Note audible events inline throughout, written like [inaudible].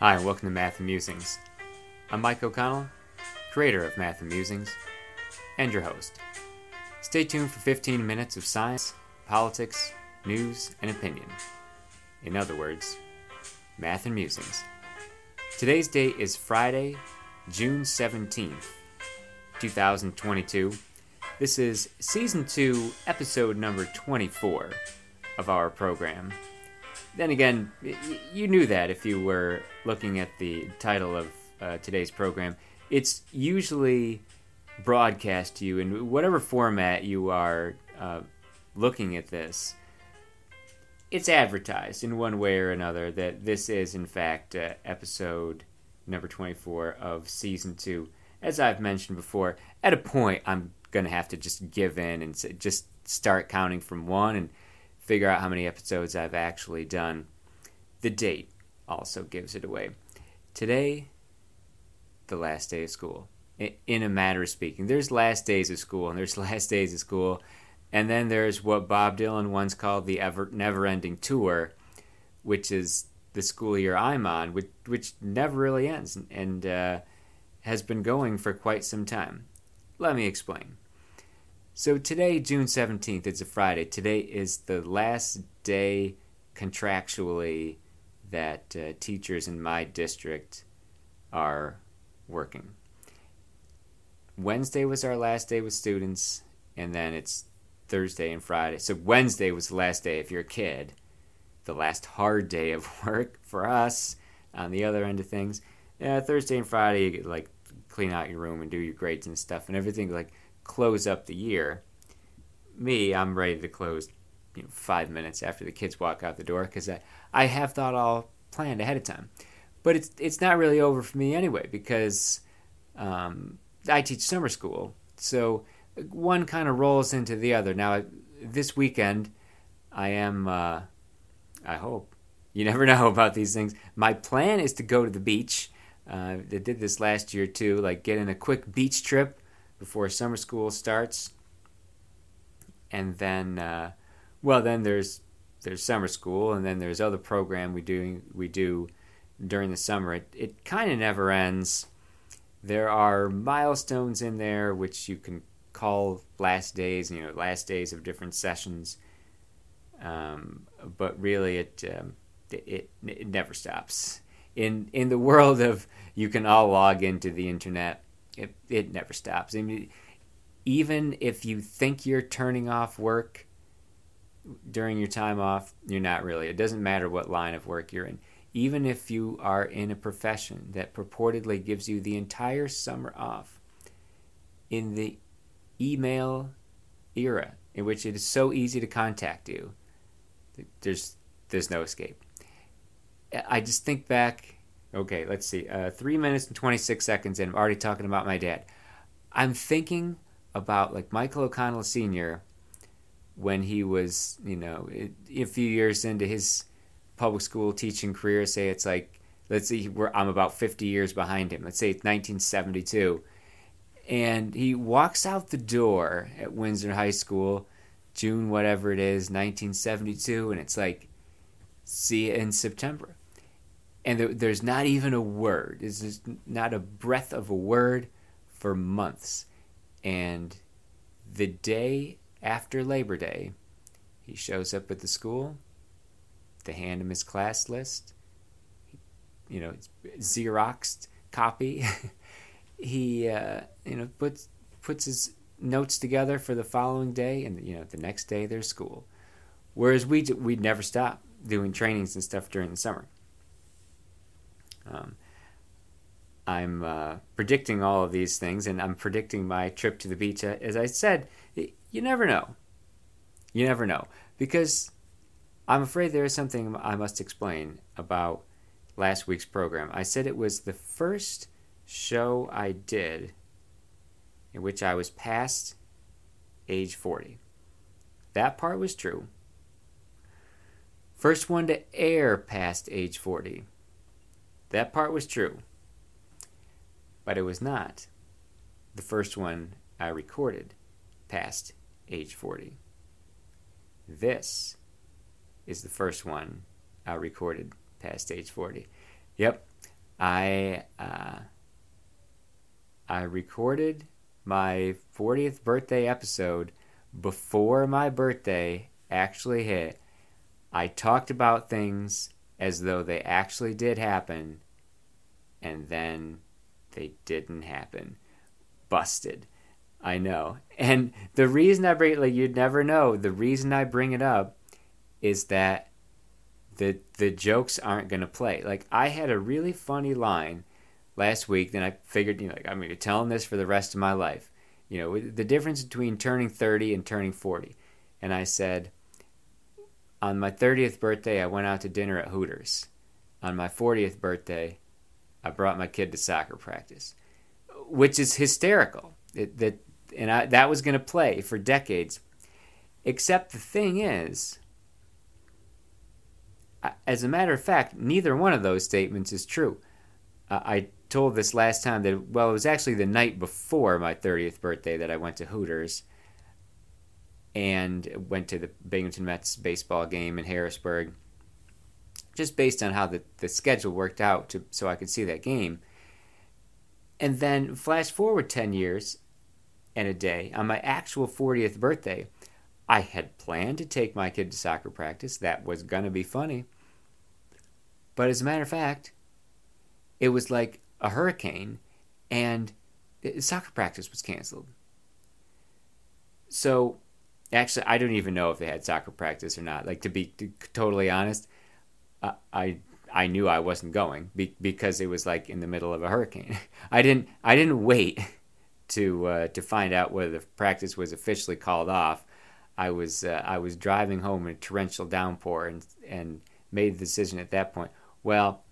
Hi, and welcome to Math Musings. I'm Mike O'Connell, creator of Math and Musings, and your host. Stay tuned for 15 minutes of science, politics, news, and opinion. In other words, Math and Musings. Today's date is Friday, June 17th, 2022. This is season 2, episode number 24 of our program. Then again, you knew that if you were looking at the title of uh, today's program. It's usually broadcast to you in whatever format you are uh, looking at this. It's advertised in one way or another that this is, in fact, uh, episode number 24 of season 2. As I've mentioned before, at a point I'm going to have to just give in and just start counting from one and figure out how many episodes I've actually done. The date also gives it away. Today, the last day of school. In a matter of speaking, there's last days of school and there's [laughs] last days of school, and then there's what Bob Dylan once called the ever never-ending tour, which is the school year I'm on, which which never really ends and uh, has been going for quite some time. Let me explain. So today, June 17th, it's a Friday. Today is the last day contractually that uh, teachers in my district are working. Wednesday was our last day with students, and then it's Thursday and Friday. So Wednesday was the last day if you're a kid, the last hard day of [laughs] work for us on the other end of things. Yeah, Thursday and Friday, you get, like clean out your room and do your grades and stuff and everything like close up the year. Me, I'm ready to close you know, five minutes after the kids walk out the door because I, I have thought all planned ahead of time. But it's it's not really over for me anyway because um, I teach summer school, so one kind of rolls into the other. Now this weekend, I am. Uh, I hope you never [laughs] know about these things. My plan is to go to the beach. Uh, they did this last year too, like get in a quick beach trip before summer school starts, and then, uh, well, then there's there's summer school, and then there's other program we do we do during the summer. It it kind of never ends. There are milestones in there which you can call last days, you know, last days of different sessions. Um, but really, it, um, it it never stops. In in the world of you can all log into the internet it, it never stops. I mean, even if you think you're turning off work during your time off, you're not really. It doesn't matter what line of work you're in. Even if you are in a profession that purportedly gives you the entire summer off, in the email era in which it is so easy to contact you, there's there's no escape. I just think back Okay, let's see. Uh, three minutes and 26 seconds in. I'm already talking about my dad. I'm thinking about like Michael O'Connell Sr. when he was, you know, a few years into his public school teaching career. Say it's like, let's see, I'm about 50 years behind him. Let's say it's 1972. And he walks out the door at Windsor High School, June, whatever it is, 1972. And it's like, see you in September and there, there's not even a word. There's not a breath of a word for months. And the day after Labor Day, he shows up at the school. They hand him his class list. You know, Xeroxed copy. [laughs] he, uh, you know, puts puts his notes together for the following day, and you know, the next day there's school. Whereas we we'd never stop doing trainings and stuff during the summer. Um, I'm uh, predicting all of these things, and I'm predicting my trip to the beach. Uh, as I said, you never know. You never know. Because I'm afraid there is something I must explain about last week's program. I said it was the first show I did in which I was past age 40. That part was true. First one to air past age 40. That part was true. But it was not the first one I recorded past age 40. This is the first one I recorded past age 40. Yep, I uh, I recorded my 40th birthday episode before my birthday actually hit. I talked about things as though they actually did happen, and then they didn't happen. Busted. I know. And the reason I bring it, like, you'd never know, the reason I bring it up is that the the jokes aren't to play. Like, I had a really funny line last week, then I figured, you know, like, I'm to tell them this for the rest of my life. You know, the difference between turning 30 and turning 40. And I said, on my 30th birthday, I went out to dinner at Hooters. On my 40th birthday, I brought my kid to soccer practice, which is hysterical. It, that and I, that was going to play for decades. Except the thing is, as a matter of fact, neither one of those statements is true. Uh, I told this last time that well, it was actually the night before my 30th birthday that I went to Hooters and went to the Binghamton Mets baseball game in Harrisburg, just based on how the, the schedule worked out to, so I could see that game. And then flash forward 10 years and a day, on my actual 40th birthday, I had planned to take my kid to soccer practice. That was going to be funny. But as a matter of fact, it was like a hurricane and uh, soccer practice was canceled. So actually, I don't even know if they had soccer practice or not. Like to be to, totally honest, uh, I I knew I wasn't going be, because it was like in the middle of a hurricane. [laughs] I didn't I didn't wait [laughs] to uh, to find out whether the practice was officially called off. I was uh, I was driving home in a torrential downpour and and made the decision at that point. Well,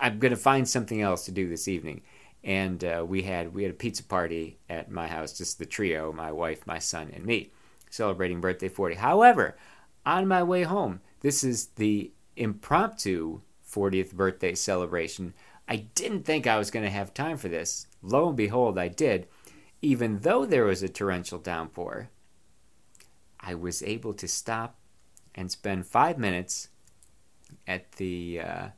I'm going to find something else to do this evening. And uh, we had we had a pizza party at my house, just the trio, my wife, my son, and me celebrating birthday 40. However, on my way home, this is the impromptu 40th birthday celebration. I didn't think I was going to have time for this. Lo and behold, I did. Even though there was a torrential downpour, I was able to stop and spend five minutes at the, uh,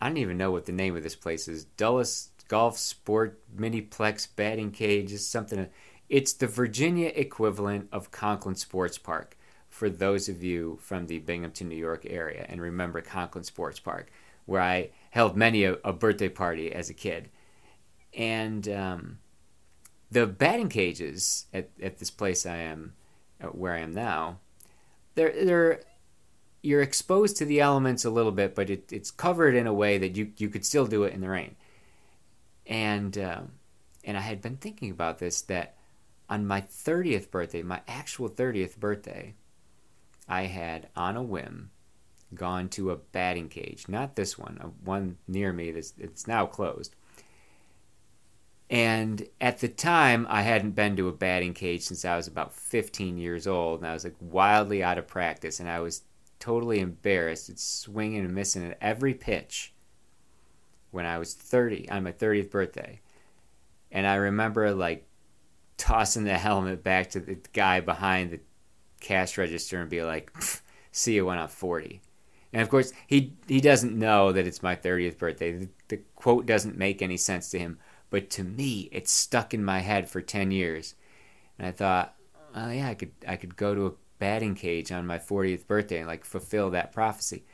I don't even know what the name of this place is, Dulles Golf Sport Miniplex Batting Cage, is something. It's the Virginia equivalent of Conklin Sports Park for those of you from the Binghamton, New York area. And remember Conklin Sports Park, where I held many a, a birthday party as a kid. And um, the batting cages at, at this place I am, uh, where I am now, they're, they're you're exposed to the elements a little bit, but it, it's covered in a way that you, you could still do it in the rain. And um, and I had been thinking about this that on my 30th birthday, my actual 30th birthday, I had, on a whim, gone to a batting cage. Not this one, one near me that's it's now closed. And at the time, I hadn't been to a batting cage since I was about 15 years old, and I was like wildly out of practice, and I was totally embarrassed at swinging and missing at every pitch when I was 30 on my 30th birthday. And I remember like tossing the helmet back to the guy behind the cash register and be like, "See you when I'm 40." And of course, he he doesn't know that it's my 30th birthday. The, the quote doesn't make any sense to him, but to me, it's stuck in my head for 10 years. And I thought, "Oh yeah, I could I could go to a batting cage on my 40th birthday and like fulfill that prophecy."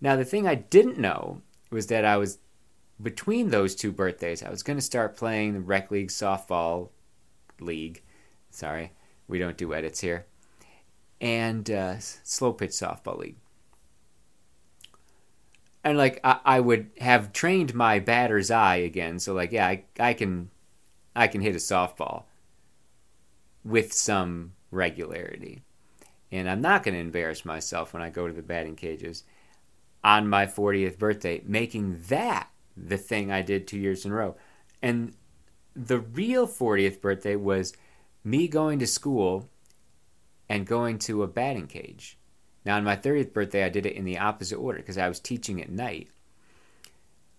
Now, the thing I didn't know was that I was between those two birthdays, I was going to start playing the rec league softball league. Sorry, we don't do edits here. And uh, slow pitch softball league. And like I, I would have trained my batter's eye again, so like yeah, I, I can I can hit a softball with some regularity. And I'm not going to embarrass myself when I go to the batting cages on my 40th birthday, making that the thing I did two years in a row. And the real 40th birthday was me going to school and going to a batting cage. Now, on my 30th birthday, I did it in the opposite order because I was teaching at night.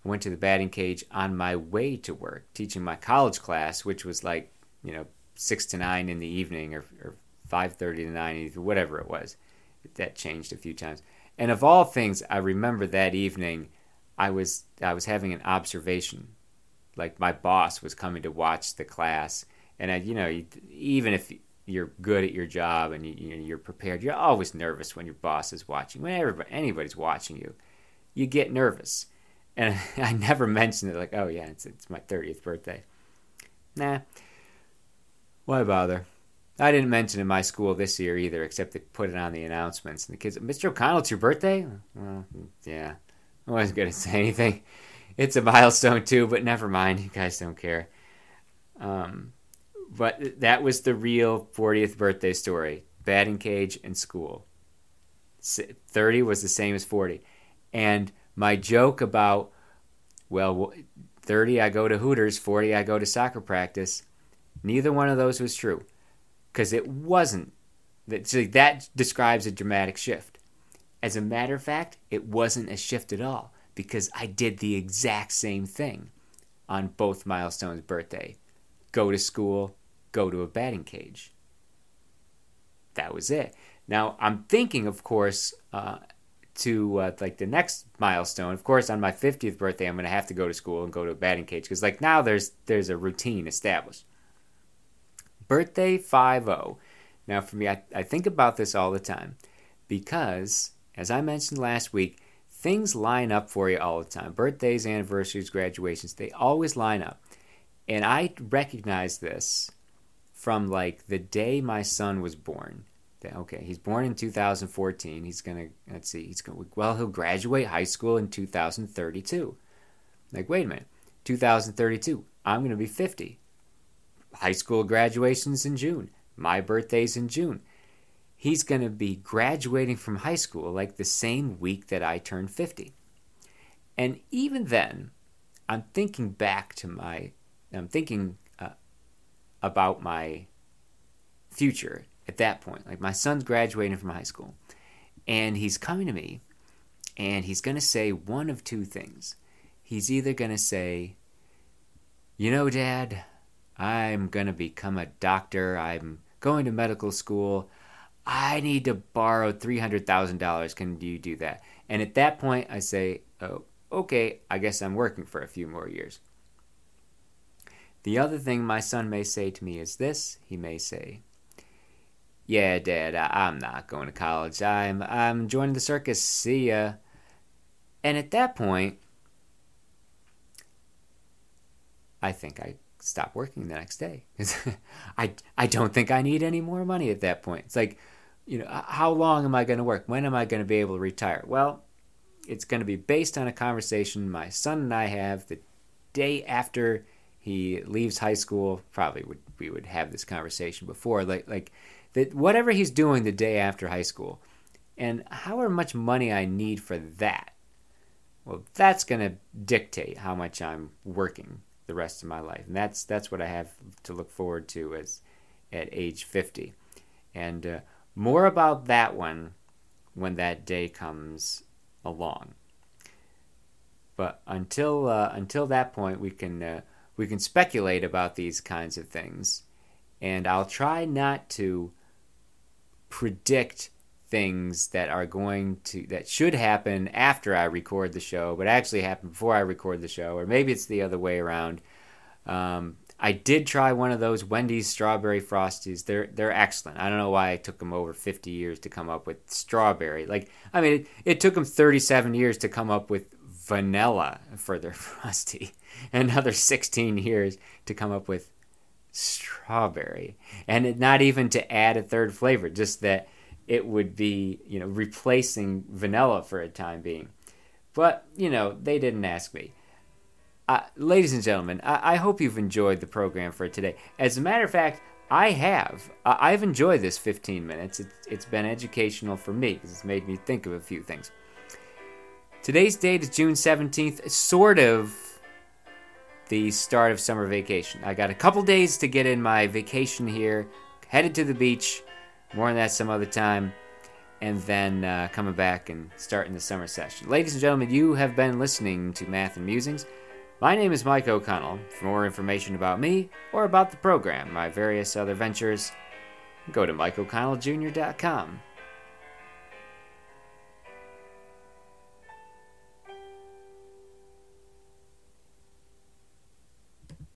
I went to the batting cage on my way to work, teaching my college class, which was like, you know, 6 to 9 in the evening or, or 5.30 to 9, whatever it was. That changed a few times. And of all things, I remember that evening, I was I was having an observation, like my boss was coming to watch the class, and I, you know, even if you're good at your job and you, you're prepared, you're always nervous when your boss is watching. When everybody, anybody's watching you, you get nervous. And [laughs] I never mentioned it, like, oh yeah, it's it's my 30th birthday. Nah, why bother? I didn't mention in my school this year either, except they put it on the announcements. And the kids, Mr. O'Connell, it's your birthday? Well, yeah. I wasn't going to say anything. It's a milestone too, but never mind. You guys don't care. Um, but that was the real 40th birthday story batting cage and school. 30 was the same as 40. And my joke about, well, 30 I go to Hooters, 40 I go to soccer practice, neither one of those was true because it wasn't. That describes a dramatic shift. As a matter of fact, it wasn't a shift at all because I did the exact same thing on both Milestone's birthday. Go to school, go to a batting cage. That was it. Now I'm thinking, of course, uh, to uh, like the next milestone. Of course, on my 50th birthday, I'm going to have to go to school and go to a batting cage because like now there's there's a routine established. Birthday 5 Now, for me, I, I think about this all the time because, as I mentioned last week, things line up for you all the time. Birthdays, anniversaries, graduations, they always line up. And I recognize this from like the day my son was born. Okay, he's born in 2014. He's gonna let's see, he's gonna well he'll graduate high school in 2032. Like wait a minute, 2032. I'm gonna be 50 high school graduation's in June. My birthday's in June. He's going to be graduating from high school like the same week that I turn 50. And even then, I'm thinking back to my, I'm thinking uh, about my future at that point. Like my son's graduating from high school, and he's coming to me, and he's going to say one of two things. He's either going to say, You know, Dad, I'm going to become a doctor. I'm going to medical school. I need to borrow $300,000. Can you do that? And at that point, I say, oh, okay, I guess I'm working for a few more years. The other thing my son may say to me is this he may say, Yeah, Dad, I- am not going to college. I'm, I'm joining the circus. See ya. And at that point, I think I stop working the next day. [laughs] I, I don't think I need any more money at that point. It's like, you know, how long am I going to work? When am I going to be able to retire? Well, it's going to be based on a conversation my son and I have the day after he leaves high school. Probably would we would have this conversation before, like like that whatever he's doing the day after high school, and however much money I need for that. Well, that's going to dictate how much I'm working the rest of my life. And that's that's what I have to look forward to as at age 50. And uh, more about that one when that day comes along. But until uh, until that point, we can uh, we can speculate about these kinds of things, and I'll try not to predict things that are going to that should happen after I record the show, but actually happen before I record the show, or maybe it's the other way around. Um, I did try one of those Wendy's strawberry frosties. They're they're excellent. I don't know why it took them over 50 years to come up with strawberry. Like I mean, it, it took them 37 years to come up with vanilla for their [laughs] frosty, another 16 years to come up with strawberry, and it, not even to add a third flavor, just that it would be, you know, replacing vanilla for a time being. But, you know, they didn't ask me. Ladies and gentlemen, I-, I hope you've enjoyed the program for today. As a matter of fact, I have. I've enjoyed this 15 minutes. It's, it's been educational for me because it's made me think of a few things. Today's date is June 17th, sort of the start of summer vacation. I got a couple days to get in my vacation here, headed to the beach more on that some other time. And then uh, coming back and starting the summer session. Ladies and gentlemen, you have been listening to Math and Musings. My name is Mike O'Connell. For more information about me or about the program, my various other ventures, go to MikeO'ConnellJr.com.